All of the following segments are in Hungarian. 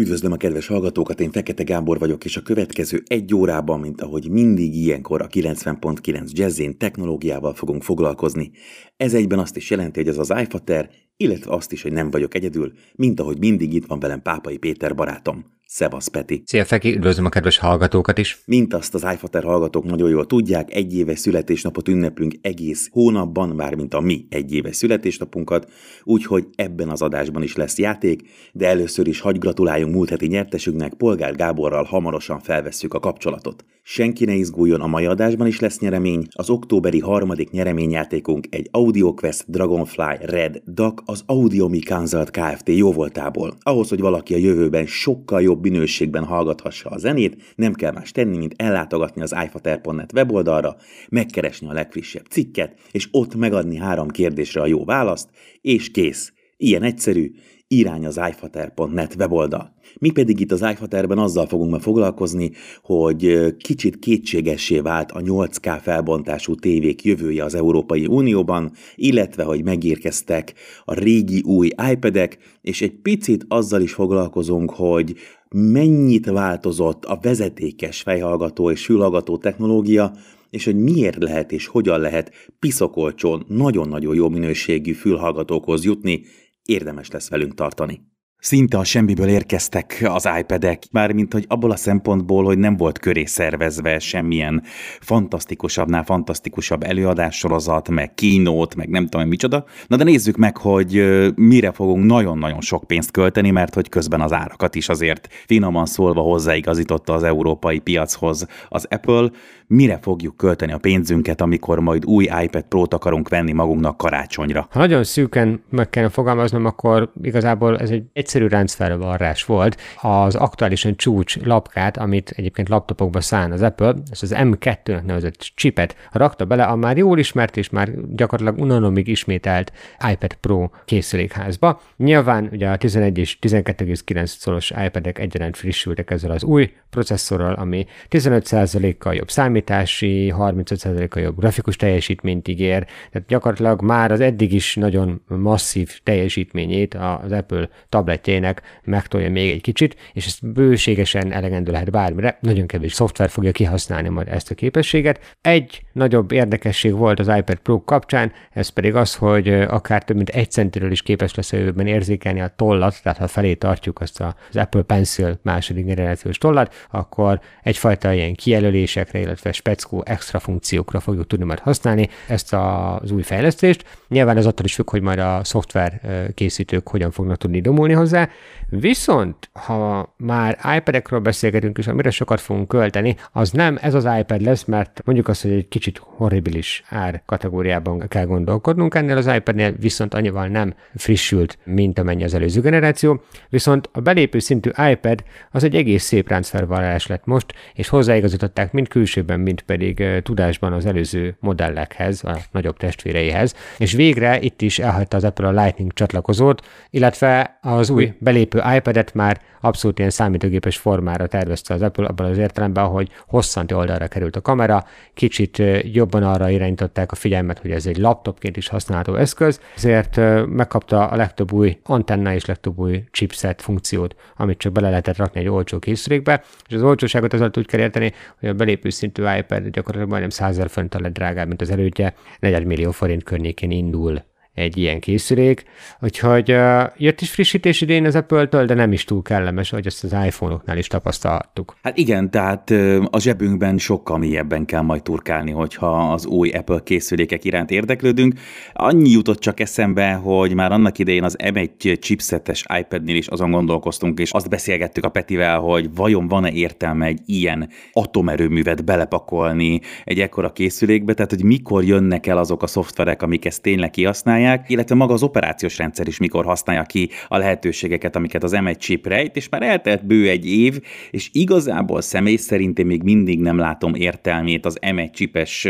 Üdvözlöm a kedves hallgatókat, én Fekete Gábor vagyok, és a következő egy órában, mint ahogy mindig ilyenkor a 90.9 Jazzin technológiával fogunk foglalkozni. Ez egyben azt is jelenti, hogy ez az iFater, illetve azt is, hogy nem vagyok egyedül, mint ahogy mindig itt van velem Pápai Péter barátom. Szevasz, Peti! Szia, Feki! Üdvözlöm a kedves hallgatókat is! Mint azt az iFater hallgatók nagyon jól tudják, egy éves születésnapot ünnepünk egész hónapban, mármint a mi egy éves születésnapunkat, úgyhogy ebben az adásban is lesz játék, de először is hagy gratuláljunk múlt heti nyertesünknek, Polgár Gáborral hamarosan felvesszük a kapcsolatot. Senki ne izguljon, a mai adásban is lesz nyeremény, az októberi harmadik nyereményjátékunk egy AudioQuest Dragonfly Red DAC az Audiomi Consult Kft. jóvoltából. Ahhoz, hogy valaki a jövőben sokkal jobb minőségben hallgathassa a zenét, nem kell más tenni, mint ellátogatni az iFater.net weboldalra, megkeresni a legfrissebb cikket, és ott megadni három kérdésre a jó választ, és kész. Ilyen egyszerű, irány az iFater.net weboldal. Mi pedig itt az iFaterben azzal fogunk ma foglalkozni, hogy kicsit kétségessé vált a 8K felbontású tévék jövője az Európai Unióban, illetve hogy megérkeztek a régi új iPadek, és egy picit azzal is foglalkozunk, hogy mennyit változott a vezetékes fejhallgató és fülhallgató technológia, és hogy miért lehet és hogyan lehet piszokolcsón nagyon-nagyon jó minőségű fülhallgatókhoz jutni, érdemes lesz velünk tartani. Szinte a semmiből érkeztek az iPad-ek, mármint hogy abból a szempontból, hogy nem volt köré szervezve semmilyen fantasztikusabbnál fantasztikusabb előadássorozat, meg kínót, meg nem tudom, micsoda. Na de nézzük meg, hogy mire fogunk nagyon-nagyon sok pénzt költeni, mert hogy közben az árakat is azért finoman szólva hozzáigazította az európai piachoz az Apple. Mire fogjuk költeni a pénzünket, amikor majd új iPad Pro-t akarunk venni magunknak karácsonyra? Ha nagyon szűken meg kell fogalmaznom, akkor igazából ez egy egyszerű ráncfelvarrás volt. Az aktuálisan csúcs lapkát, amit egyébként laptopokba szán az Apple, ez az M2-nek nevezett chipet rakta bele a már jól ismert és már gyakorlatilag unalomig ismételt iPad Pro készülékházba. Nyilván ugye a 11 és 12,9 szoros iPad-ek egyaránt frissültek ezzel az új processzorral, ami 15%-kal jobb számítási, 35%-kal jobb grafikus teljesítményt ígér, tehát gyakorlatilag már az eddig is nagyon masszív teljesítményét az Apple tablet tabletjének megtolja még egy kicsit, és ez bőségesen elegendő lehet bármire, nagyon kevés szoftver fogja kihasználni majd ezt a képességet. Egy nagyobb érdekesség volt az iPad Pro kapcsán, ez pedig az, hogy akár több mint egy centiről is képes lesz a jövőben érzékelni a tollat, tehát ha felé tartjuk azt az Apple Pencil második generációs tollat, akkor egyfajta ilyen kijelölésekre, illetve speckó extra funkciókra fogjuk tudni majd használni ezt az új fejlesztést. Nyilván ez attól is függ, hogy majd a szoftver készítők hogyan fognak tudni domulni hozzá, viszont ha már iPad-ekről beszélgetünk, és amire sokat fogunk költeni, az nem ez az iPad lesz, mert mondjuk azt, hogy egy kicsit horribilis ár kategóriában kell gondolkodnunk, ennél az iPad-nél viszont annyival nem frissült, mint amennyi az előző generáció, viszont a belépő szintű iPad az egy egész szép ráncfelvallás lett most, és hozzáigazították mind külsőben, mind pedig tudásban az előző modellekhez, a nagyobb testvéreihez, és végre itt is elhagyta az Apple a Lightning csatlakozót, illetve az új belépő iPad-et már abszolút ilyen számítógépes formára tervezte az Apple abban az értelemben, hogy hosszanti oldalra került a kamera, kicsit jobban arra irányították a figyelmet, hogy ez egy laptopként is használható eszköz, ezért megkapta a legtöbb új antenna és legtöbb új chipset funkciót, amit csak bele lehetett rakni egy olcsó készülékbe, és az olcsóságot az úgy kell érteni, hogy a belépő szintű iPad gyakorlatilag majdnem 100 ezer lett drágább, mint az elődje, 4 millió forint környékén indul egy ilyen készülék. Úgyhogy uh, jött is frissítés idén az Apple-től, de nem is túl kellemes, hogy ezt az iPhone-oknál is tapasztalhattuk. Hát igen, tehát a zsebünkben sokkal mélyebben kell majd turkálni, hogyha az új Apple készülékek iránt érdeklődünk. Annyi jutott csak eszembe, hogy már annak idején az M1 chipsetes iPad-nél is azon gondolkoztunk, és azt beszélgettük a Petivel, hogy vajon van-e értelme egy ilyen atomerőművet belepakolni egy ekkora készülékbe, tehát hogy mikor jönnek el azok a szoftverek, amik ezt tényleg kihasználják, használják, illetve maga az operációs rendszer is mikor használja ki a lehetőségeket, amiket az M1 chip rejt, és már eltelt bő egy év, és igazából személy szerint én még mindig nem látom értelmét az M1 chipes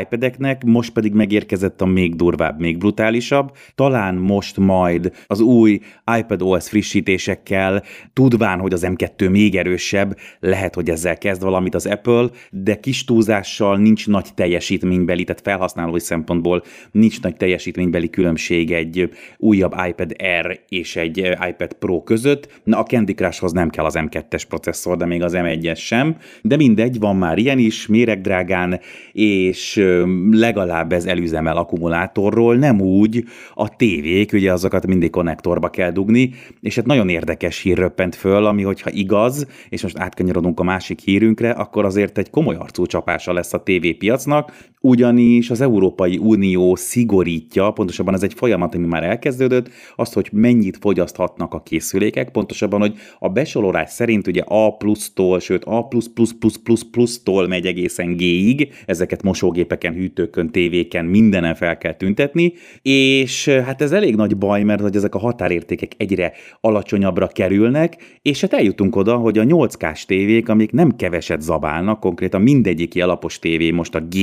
iPad-eknek, most pedig megérkezett a még durvább, még brutálisabb. Talán most majd az új iPad OS frissítésekkel, tudván, hogy az M2 még erősebb, lehet, hogy ezzel kezd valamit az Apple, de kis túlzással nincs nagy teljesítménybeli, tehát felhasználói szempontból nincs nagy teljesítménybeli különbség egy újabb iPad Air és egy iPad Pro között. Na, a Candy Crushhoz nem kell az M2-es processzor, de még az M1-es sem. De mindegy, van már ilyen is, méregdrágán, és legalább ez elüzemel akkumulátorról, nem úgy a tévék, ugye azokat mindig konnektorba kell dugni, és hát nagyon érdekes hír röppent föl, ami hogyha igaz, és most átkanyarodunk a másik hírünkre, akkor azért egy komoly arcú csapása lesz a tévépiacnak, ugyanis az Európai Unió szigorítja, pontosabban ez egy folyamat, ami már elkezdődött, azt, hogy mennyit fogyaszthatnak a készülékek, pontosabban, hogy a besorolás szerint ugye A plusztól, sőt A plusz plusz plusz plusz plusztól megy egészen G-ig, ezeket mosógépeken, hűtőkön, tévéken, mindenen fel kell tüntetni, és hát ez elég nagy baj, mert hogy ezek a határértékek egyre alacsonyabbra kerülnek, és hát eljutunk oda, hogy a 8K-s tévék, amik nem keveset zabálnak, konkrétan mindegyik alapos tévé most a G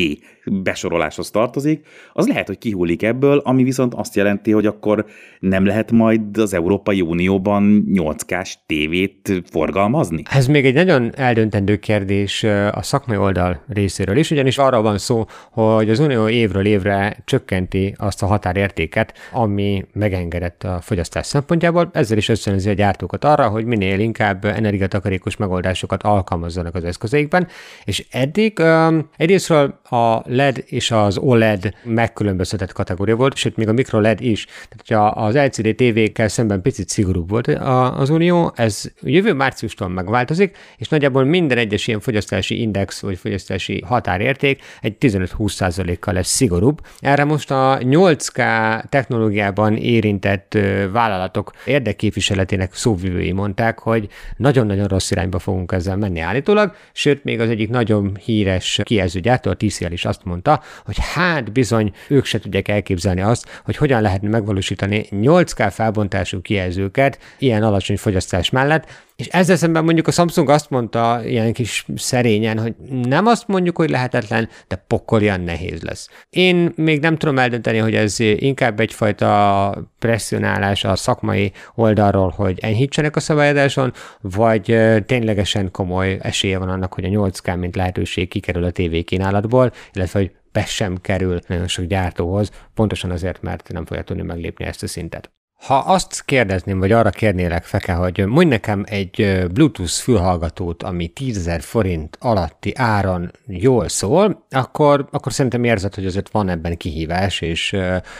besoroláshoz tartozik, az lehet, hogy kihullik ebből, ami viszont azt jelenti, hogy akkor nem lehet majd az Európai Unióban 8K-s tévét forgalmazni? Ez még egy nagyon eldöntendő kérdés a szakmai oldal részéről is, ugyanis arra van szó, hogy az Unió évről évre csökkenti azt a határértéket, ami megengedett a fogyasztás szempontjából, ezzel is összönzi a gyártókat arra, hogy minél inkább energiatakarékos megoldásokat alkalmazzanak az eszközeikben, és eddig um, egyrésztről a LED és az OLED megkülönböztetett kategória volt, sőt, még a micro LED is. Tehát, ha az LCD TV-kkel szemben picit szigorúbb volt az Unió, ez jövő márciustól megváltozik, és nagyjából minden egyes ilyen fogyasztási index vagy fogyasztási határérték egy 15-20%-kal lesz szigorúbb. Erre most a 8K technológiában érintett vállalatok érdekképviseletének szóvivői mondták, hogy nagyon-nagyon rossz irányba fogunk ezzel menni állítólag, sőt, még az egyik nagyon híres kijelzőgyártó, a TCL is azt mondta, hogy hát bizony ők se tudják elképzelni azt, hogy hogyan lehetne megvalósítani 8K felbontású kijelzőket ilyen alacsony fogyasztás mellett, és ezzel szemben mondjuk a Samsung azt mondta ilyen kis szerényen, hogy nem azt mondjuk, hogy lehetetlen, de pokoljan nehéz lesz. Én még nem tudom eldönteni, hogy ez inkább egyfajta presszionálás a szakmai oldalról, hogy enyhítsenek a szabályozáson, vagy ténylegesen komoly esélye van annak, hogy a 8K mint lehetőség kikerül a TV kínálatból, illetve hogy be sem kerül nagyon sok gyártóhoz, pontosan azért, mert nem fogja tudni meglépni ezt a szintet. Ha azt kérdezném, vagy arra kérnélek, Feke, hogy mondj nekem egy Bluetooth fülhallgatót, ami 10 forint alatti áron jól szól, akkor, akkor szerintem érzed, hogy azért van ebben kihívás, és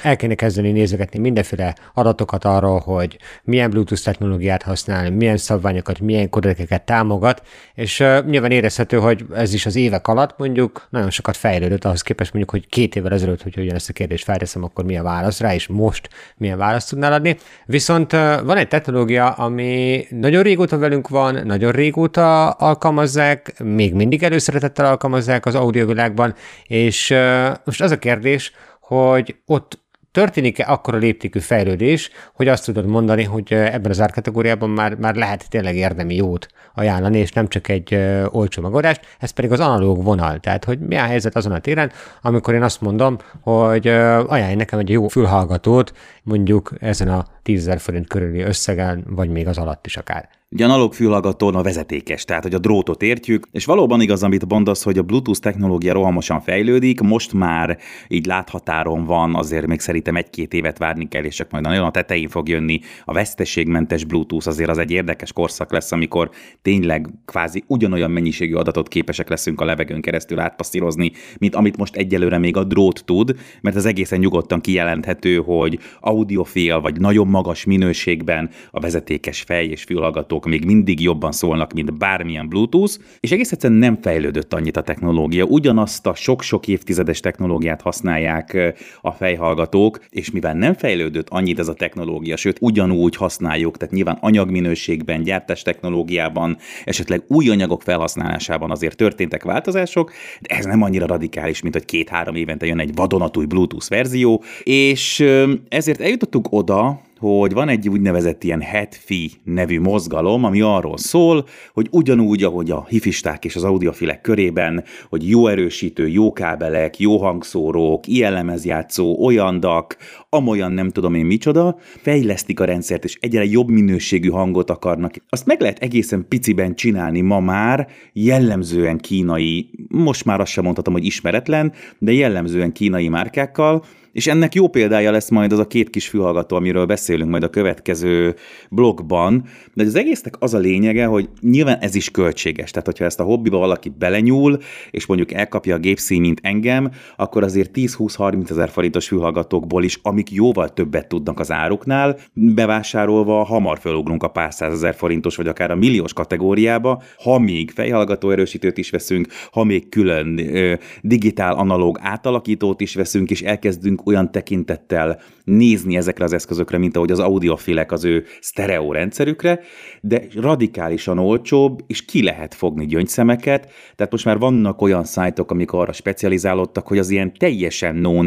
el kéne kezdeni nézegetni mindenféle adatokat arról, hogy milyen Bluetooth technológiát használ, milyen szabványokat, milyen kodekeket támogat, és nyilván érezhető, hogy ez is az évek alatt mondjuk nagyon sokat fejlődött ahhoz képest mondjuk, hogy két évvel ezelőtt, hogy ugyanezt a kérdést felteszem, akkor milyen válasz rá, és most milyen választ tudnál adni adni. Viszont van egy technológia, ami nagyon régóta velünk van, nagyon régóta alkalmazzák, még mindig előszeretettel alkalmazzák az audiovilágban, és most az a kérdés, hogy ott történik-e akkora léptékű fejlődés, hogy azt tudod mondani, hogy ebben az árkategóriában már, már lehet tényleg érdemi jót ajánlani, és nem csak egy olcsó megoldást, ez pedig az analóg vonal. Tehát, hogy mi a helyzet azon a téren, amikor én azt mondom, hogy ajánlj nekem egy jó fülhallgatót, mondjuk ezen a 10 forint körüli összegen, vagy még az alatt is akár. Ugye analóg fülhallgatón a vezetékes, tehát hogy a drótot értjük, és valóban igaz, amit mondasz, hogy a Bluetooth technológia rohamosan fejlődik, most már így láthatáron van, azért még szerintem egy-két évet várni kell, és csak majd nagyon a tetején fog jönni a veszteségmentes Bluetooth, azért az egy érdekes korszak lesz, amikor tényleg kvázi ugyanolyan mennyiségű adatot képesek leszünk a levegőn keresztül átpasszírozni, mint amit most egyelőre még a drót tud, mert az egészen nyugodtan kijelenthető, hogy audiofél vagy nagyon magas minőségben a vezetékes fej és fülhallgató hangok még mindig jobban szólnak, mint bármilyen Bluetooth, és egész egyszerűen nem fejlődött annyit a technológia. Ugyanazt a sok-sok évtizedes technológiát használják a fejhallgatók, és mivel nem fejlődött annyit ez a technológia, sőt ugyanúgy használjuk, tehát nyilván anyagminőségben, gyártás technológiában, esetleg új anyagok felhasználásában azért történtek változások, de ez nem annyira radikális, mint hogy két-három évente jön egy vadonatúj Bluetooth verzió, és ezért eljutottunk oda, hogy van egy úgynevezett ilyen hetfi nevű mozgalom, ami arról szól, hogy ugyanúgy, ahogy a hifisták és az audiofilek körében, hogy jó erősítő, jó kábelek, jó hangszórók, ilyen lemezjátszó, olyan dak, amolyan nem tudom én micsoda, fejlesztik a rendszert, és egyre jobb minőségű hangot akarnak. Azt meg lehet egészen piciben csinálni ma már, jellemzően kínai, most már azt sem mondhatom, hogy ismeretlen, de jellemzően kínai márkákkal, És ennek jó példája lesz majd az a két kis fülhallgató, amiről beszélünk majd a következő blogban. De az egésznek az a lényege, hogy nyilván ez is költséges. Tehát, hogyha ezt a hobbiba valaki belenyúl, és mondjuk elkapja a gépszín, mint engem, akkor azért 10-20-30 ezer forintos fülhallgatókból is, amik jóval többet tudnak az áruknál, bevásárolva hamar felugrunk a pár százezer forintos, vagy akár a milliós kategóriába, ha még fejhallgató erősítőt is veszünk, ha még külön ö, digitál analóg átalakítót is veszünk, és elkezdünk olyan tekintettel nézni ezekre az eszközökre, mint ahogy az audiofilek az ő sztereó rendszerükre, de radikálisan olcsóbb, és ki lehet fogni gyöngyszemeket, tehát most már vannak olyan szájtok, amik arra specializálódtak, hogy az ilyen teljesen no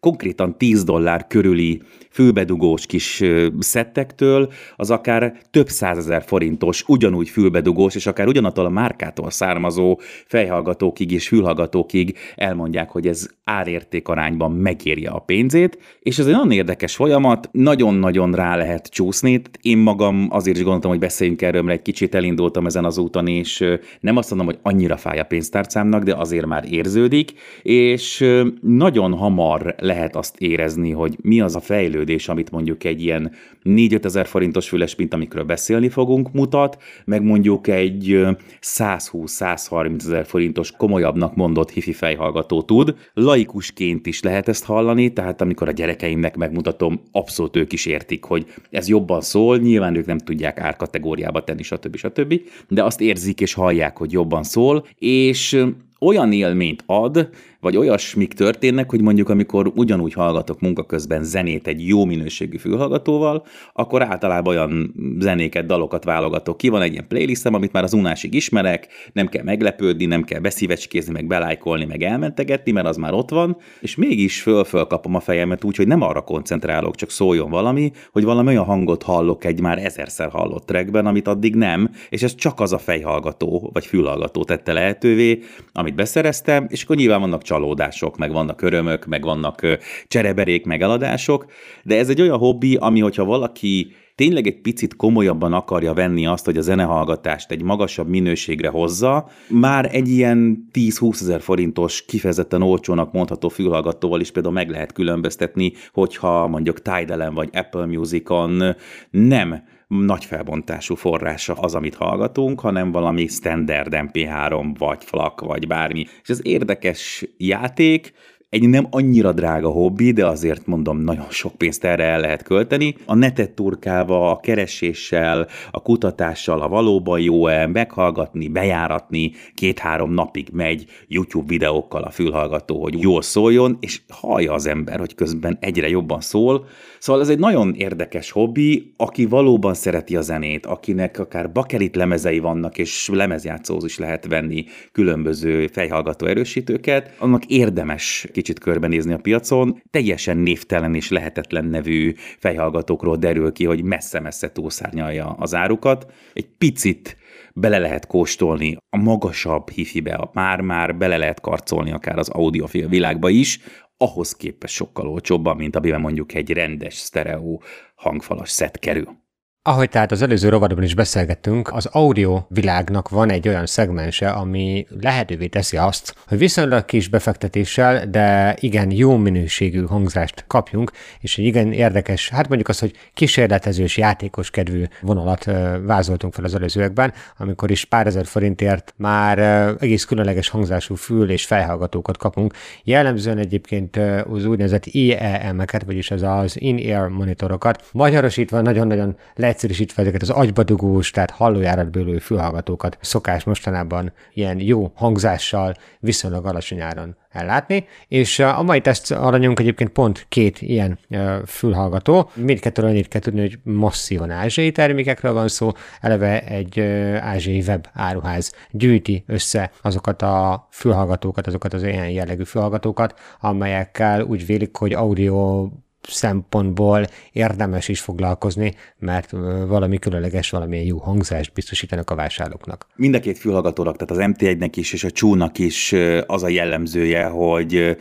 konkrétan 10 dollár körüli fülbedugós kis szettektől, az akár több százezer forintos, ugyanúgy fülbedugós, és akár ugyanattól a márkától származó fejhallgatókig és fülhallgatókig elmondják, hogy ez árérték arányban megérje a pénzét, és ez egy nagyon érdekes folyamat, nagyon-nagyon rá lehet csúszni. Én magam azért is gondoltam, hogy beszéljünk erről, mert egy kicsit elindultam ezen az úton, és nem azt mondom, hogy annyira fáj a pénztárcámnak, de azért már érződik, és nagyon hamar lehet azt érezni, hogy mi az a fejlődés, amit mondjuk egy ilyen 4-5 ezer forintos füles, mint amikről beszélni fogunk, mutat, meg mondjuk egy 120-130 ezer forintos komolyabbnak mondott hifi fejhallgató tud. Laikusként is lehet ezt hallani, tehát amikor a gyerekeimnek megmutatom, abszolút ők is értik, hogy ez jobban szól, nyilván ők nem tudják árkategóriába tenni, stb. stb. De azt érzik és hallják, hogy jobban szól, és olyan élményt ad, vagy olyasmik történnek, hogy mondjuk amikor ugyanúgy hallgatok munka közben zenét egy jó minőségű fülhallgatóval, akkor általában olyan zenéket, dalokat válogatok ki. Van egy ilyen playlistem, amit már az unásig ismerek, nem kell meglepődni, nem kell beszívecskézni, meg belájkolni, meg elmentegetni, mert az már ott van, és mégis föl-föl kapom a fejemet úgy, hogy nem arra koncentrálok, csak szóljon valami, hogy valami olyan hangot hallok egy már ezerszer hallott trackben, amit addig nem, és ez csak az a fejhallgató, vagy fülhallgató tette lehetővé, amit beszereztem, és akkor nyilván vannak csalódások, meg vannak örömök, meg vannak csereberék, meg eladások, de ez egy olyan hobbi, ami, hogyha valaki tényleg egy picit komolyabban akarja venni azt, hogy a zenehallgatást egy magasabb minőségre hozza, már egy ilyen 10-20 ezer forintos kifejezetten olcsónak mondható fülhallgatóval is például meg lehet különböztetni, hogyha mondjuk Tidal vagy Apple Musicon nem nagy felbontású forrása az, amit hallgatunk, hanem valami standard MP3, vagy FLAC, vagy bármi. És ez érdekes játék, egy nem annyira drága hobbi, de azért mondom, nagyon sok pénzt erre el lehet költeni. A netet turkálva, a kereséssel, a kutatással, a valóban jó-e, meghallgatni, bejáratni, két-három napig megy YouTube videókkal a fülhallgató, hogy jól szóljon, és hallja az ember, hogy közben egyre jobban szól. Szóval ez egy nagyon érdekes hobbi, aki valóban szereti a zenét, akinek akár bakelit lemezei vannak, és lemezjátszóz is lehet venni különböző fejhallgató erősítőket, annak érdemes kicsit körbenézni a piacon. Teljesen névtelen és lehetetlen nevű fejhallgatókról derül ki, hogy messze-messze túlszárnyalja az árukat. Egy picit bele lehet kóstolni a magasabb hifibe, már-már bele lehet karcolni akár az audiofil világba is, ahhoz képest sokkal olcsóbban, mint amiben mondjuk egy rendes sztereó hangfalas szett kerül. Ahogy tehát az előző rovadban is beszélgettünk, az audio világnak van egy olyan szegmense, ami lehetővé teszi azt, hogy viszonylag kis befektetéssel, de igen jó minőségű hangzást kapjunk, és egy igen érdekes, hát mondjuk az, hogy kísérletezős, játékos kedvű vonalat vázoltunk fel az előzőekben, amikor is pár ezer forintért már egész különleges hangzású fül és fejhallgatókat kapunk. Jellemzően egyébként az úgynevezett IEM-eket, vagyis ez az in-ear monitorokat. Magyarosítva nagyon-nagyon lehet leegyszerűsítve ezeket az agybadugós, tehát hallójárat bőlő fülhallgatókat szokás mostanában ilyen jó hangzással viszonylag alacsony áron ellátni, és a mai teszt aranyunk egyébként pont két ilyen fülhallgató. Mindkettőről annyit kell tudni, hogy masszívan ázsiai termékekről van szó, eleve egy ázsiai web áruház gyűjti össze azokat a fülhallgatókat, azokat az ilyen jellegű fülhallgatókat, amelyekkel úgy vélik, hogy audio szempontból érdemes is foglalkozni, mert valami különleges, valamilyen jó hangzást biztosítanak a vásárlóknak. Mind a két fülhallgatónak, tehát az MT1-nek is és a csúnak is az a jellemzője, hogy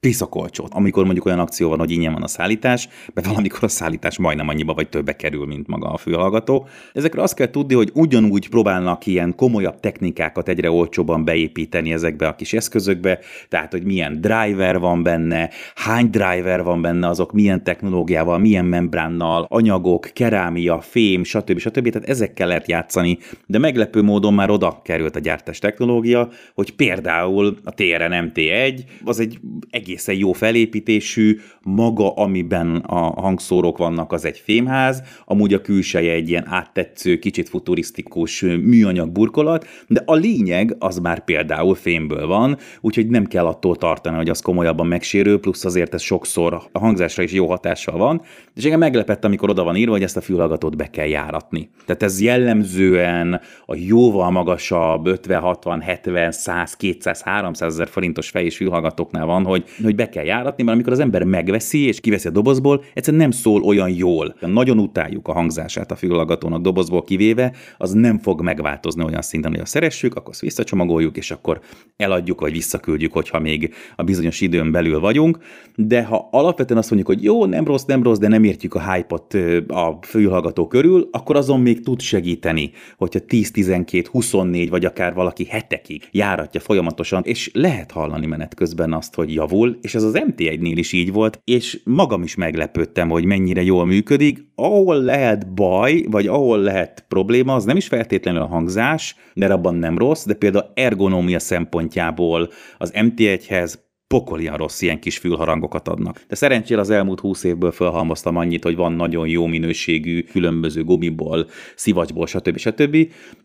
piszakolcsot. Amikor mondjuk olyan akció van, hogy ingyen van a szállítás, mert valamikor a szállítás majdnem annyiba vagy többe kerül, mint maga a fülhallgató. Ezekre azt kell tudni, hogy ugyanúgy próbálnak ilyen komolyabb technikákat egyre olcsóban beépíteni ezekbe a kis eszközökbe, tehát hogy milyen driver van benne, hány driver van benne, azok milyen technológiával, milyen membránnal, anyagok, kerámia, fém, stb. stb. Tehát ezekkel lehet játszani, de meglepő módon már oda került a gyártás technológia, hogy például a TRN MT1 az egy egészen jó felépítésű, maga, amiben a hangszórók vannak, az egy fémház, amúgy a külseje egy ilyen áttetsző, kicsit futurisztikus műanyag burkolat, de a lényeg az már például fémből van, úgyhogy nem kell attól tartani, hogy az komolyabban megsérül, plusz azért ez sokszor a hangzásra is jó hatással van, és engem meglepett, amikor oda van írva, hogy ezt a fülhallgatót be kell járatni. Tehát ez jellemzően a jóval magasabb 50, 60, 70, 100, 200, 300 ezer forintos fej és fülhallgatóknál van, hogy, hogy be kell járatni, mert amikor az ember megveszi és kiveszi a dobozból, egyszerűen nem szól olyan jól. Nagyon utáljuk a hangzását a fülhallgatónak dobozból kivéve, az nem fog megváltozni olyan szinten, hogy a szeressük, akkor azt visszacsomagoljuk, és akkor eladjuk, vagy visszaküldjük, hogyha még a bizonyos időn belül vagyunk. De ha alapvetően azt mondjuk, hogy jó, nem rossz, nem rossz, de nem értjük a hype-ot a fülhallgató körül, akkor azon még tud segíteni, hogyha 10, 12, 24 vagy akár valaki hetekig járatja folyamatosan, és lehet hallani menet közben azt, hogy javul, és ez az MT1-nél is így volt, és magam is meglepődtem, hogy mennyire jól működik. Ahol lehet baj, vagy ahol lehet probléma, az nem is feltétlenül a hangzás, de abban nem rossz, de például ergonómia szempontjából az MT1-hez pokolian rossz ilyen kis fülharangokat adnak. De szerencsére az elmúlt húsz évből felhalmoztam annyit, hogy van nagyon jó minőségű, különböző gumiból, szivacsból, stb. stb.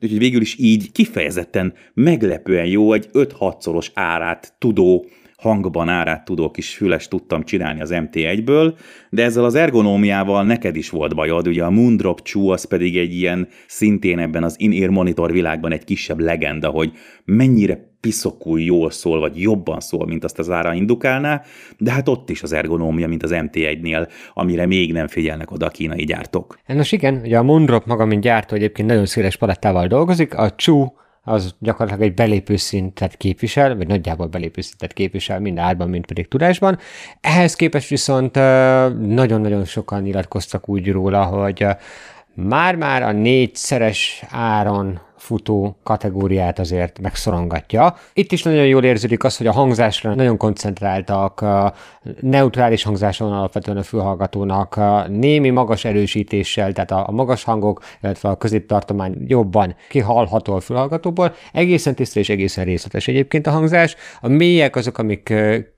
Úgyhogy végül is így kifejezetten meglepően jó, egy 5-6-szoros árát tudó hangban árát tudó kis füles tudtam csinálni az MT1-ből, de ezzel az ergonómiával neked is volt bajod, ugye a Moondrop Chew az pedig egy ilyen szintén ebben az in-ear monitor világban egy kisebb legenda, hogy mennyire piszokul jól szól, vagy jobban szól, mint azt az ára indukálná, de hát ott is az ergonómia, mint az MT1-nél, amire még nem figyelnek oda a kínai gyártók. Nos igen, ugye a Moondrop maga, mint gyártó egyébként nagyon széles palettával dolgozik, a Chu az gyakorlatilag egy belépő szintet képvisel, vagy nagyjából belépő szintet képvisel mind árban, mind pedig tudásban. Ehhez képest viszont nagyon-nagyon sokan nyilatkoztak úgy róla, hogy már-már a négyszeres áron futó kategóriát azért megszorongatja. Itt is nagyon jól érződik az, hogy a hangzásra nagyon koncentráltak, neutrális hangzása van alapvetően a fülhallgatónak, némi magas erősítéssel, tehát a, magas hangok, illetve a középtartomány jobban kihallható a fülhallgatóból. Egészen tiszta és egészen részletes egyébként a hangzás. A mélyek azok, amik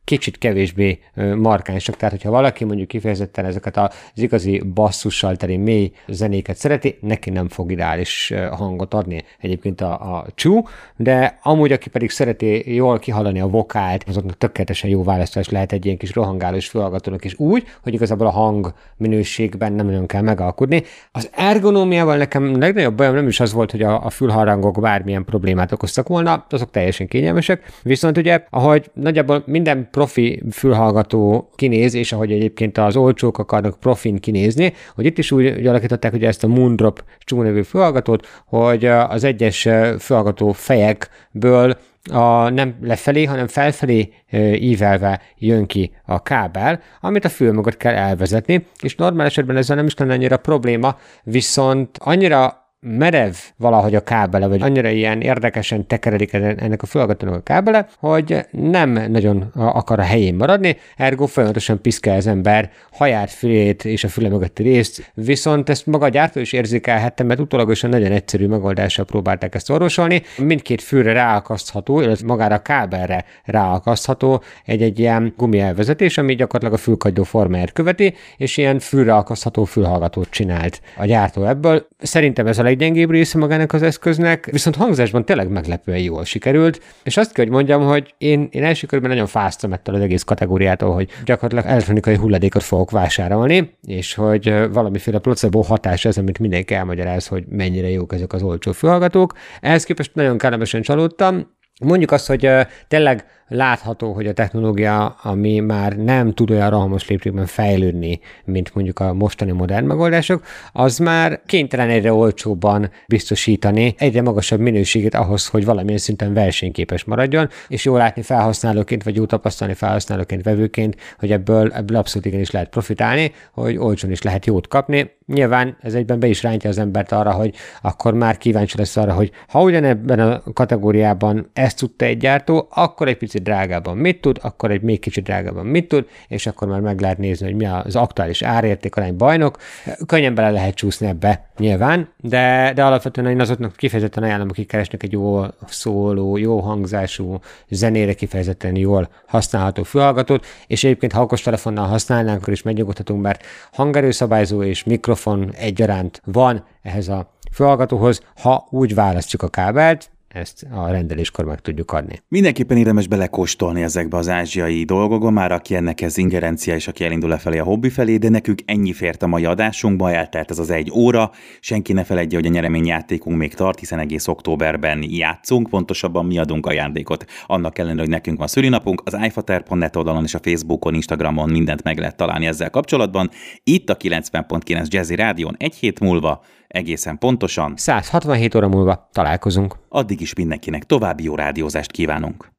kicsit kevésbé markánsak, tehát hogyha valaki mondjuk kifejezetten ezeket az igazi basszussal teli mély zenéket szereti, neki nem fog ideális hangot adni egyébként a, a csú, de amúgy, aki pedig szereti jól kihallani a vokált, azoknak tökéletesen jó választás lehet egy ilyen kis rohangálós fülhallgatónak is úgy, hogy igazából a hang minőségben nem nagyon kell megalkudni. Az ergonómiával nekem legnagyobb bajom nem is az volt, hogy a, a fülharangok bármilyen problémát okoztak volna, azok teljesen kényelmesek, viszont ugye, ahogy nagyjából minden profi fülhallgató kinéz, és ahogy egyébként az olcsók akarnak profin kinézni, hogy itt is úgy alakították hogy ezt a Moondrop csú nevű fülhallgatót, hogy az egyes fülhallgató fejekből a, nem lefelé, hanem felfelé ívelve jön ki a kábel, amit a fül mögött kell elvezetni, és normál esetben ezzel nem is lenne annyira probléma, viszont annyira merev valahogy a kábele, vagy annyira ilyen érdekesen tekeredik ennek a fülhallgatónak a kábele, hogy nem nagyon akar a helyén maradni, ergo folyamatosan piszkál az ember haját, fülét és a füle mögötti részt, viszont ezt maga a gyártó is érzékelhette, mert utólagosan nagyon egyszerű megoldással próbálták ezt orvosolni. Mindkét fülre ráakasztható, illetve magára a kábelre ráakasztható egy-egy ilyen gumi elvezetés, ami gyakorlatilag a fülkagydó formáját követi, és ilyen fülre akasztható fülhallgatót csinált a gyártó ebből. Szerintem ez a leggyengébb része magának az eszköznek, viszont hangzásban tényleg meglepően jól sikerült, és azt kell, hogy mondjam, hogy én, én első körben nagyon fáztam ettől az egész kategóriától, hogy gyakorlatilag elektronikai hulladékot fogok vásárolni, és hogy valamiféle placebo hatás ez, amit mindenki elmagyaráz, hogy mennyire jók ezek az olcsó fülhallgatók. Ehhez képest nagyon kellemesen csalódtam, Mondjuk azt, hogy tényleg látható, hogy a technológia, ami már nem tud olyan rohamos léptékben fejlődni, mint mondjuk a mostani modern megoldások, az már kénytelen egyre olcsóbban biztosítani egyre magasabb minőséget ahhoz, hogy valamilyen szinten versenyképes maradjon, és jól látni felhasználóként, vagy jó tapasztalni felhasználóként, vevőként, hogy ebből, ebből abszolút igenis lehet profitálni, hogy olcsón is lehet jót kapni. Nyilván ez egyben be is rántja az embert arra, hogy akkor már kíváncsi lesz arra, hogy ha ugyanebben a kategóriában ezt tudta egy gyártó, akkor egy picit drágában mit tud, akkor egy még kicsit drágában mit tud, és akkor már meg lehet nézni, hogy mi az aktuális árérték bajnok. Könnyen bele lehet csúszni ebbe nyilván, de, de alapvetően én azoknak kifejezetten ajánlom, akik keresnek egy jó szóló, jó hangzású, zenére kifejezetten jól használható fülhallgatót, és egyébként ha okos telefonnal használnánk, akkor is megnyugodhatunk, mert hangerőszabályzó és mikrofon egyaránt van ehhez a fülhallgatóhoz, ha úgy választjuk a kábelt, ezt a rendeléskor meg tudjuk adni. Mindenképpen érdemes belekóstolni ezekbe az ázsiai dolgokba, már aki ennek ez ingerencia, és aki elindul lefelé a hobbi felé, de nekünk ennyi fért a mai adásunkba, eltelt ez az egy óra. Senki ne feledje, hogy a nyereményjátékunk még tart, hiszen egész októberben játszunk, pontosabban mi adunk ajándékot. Annak ellenére, hogy nekünk van szülinapunk, az iFater.net oldalon és a Facebookon, Instagramon mindent meg lehet találni ezzel kapcsolatban. Itt a 90.9 Jazzy Rádion egy hét múlva egészen pontosan 167 óra múlva találkozunk. Addig is mindenkinek további jó rádiózást kívánunk.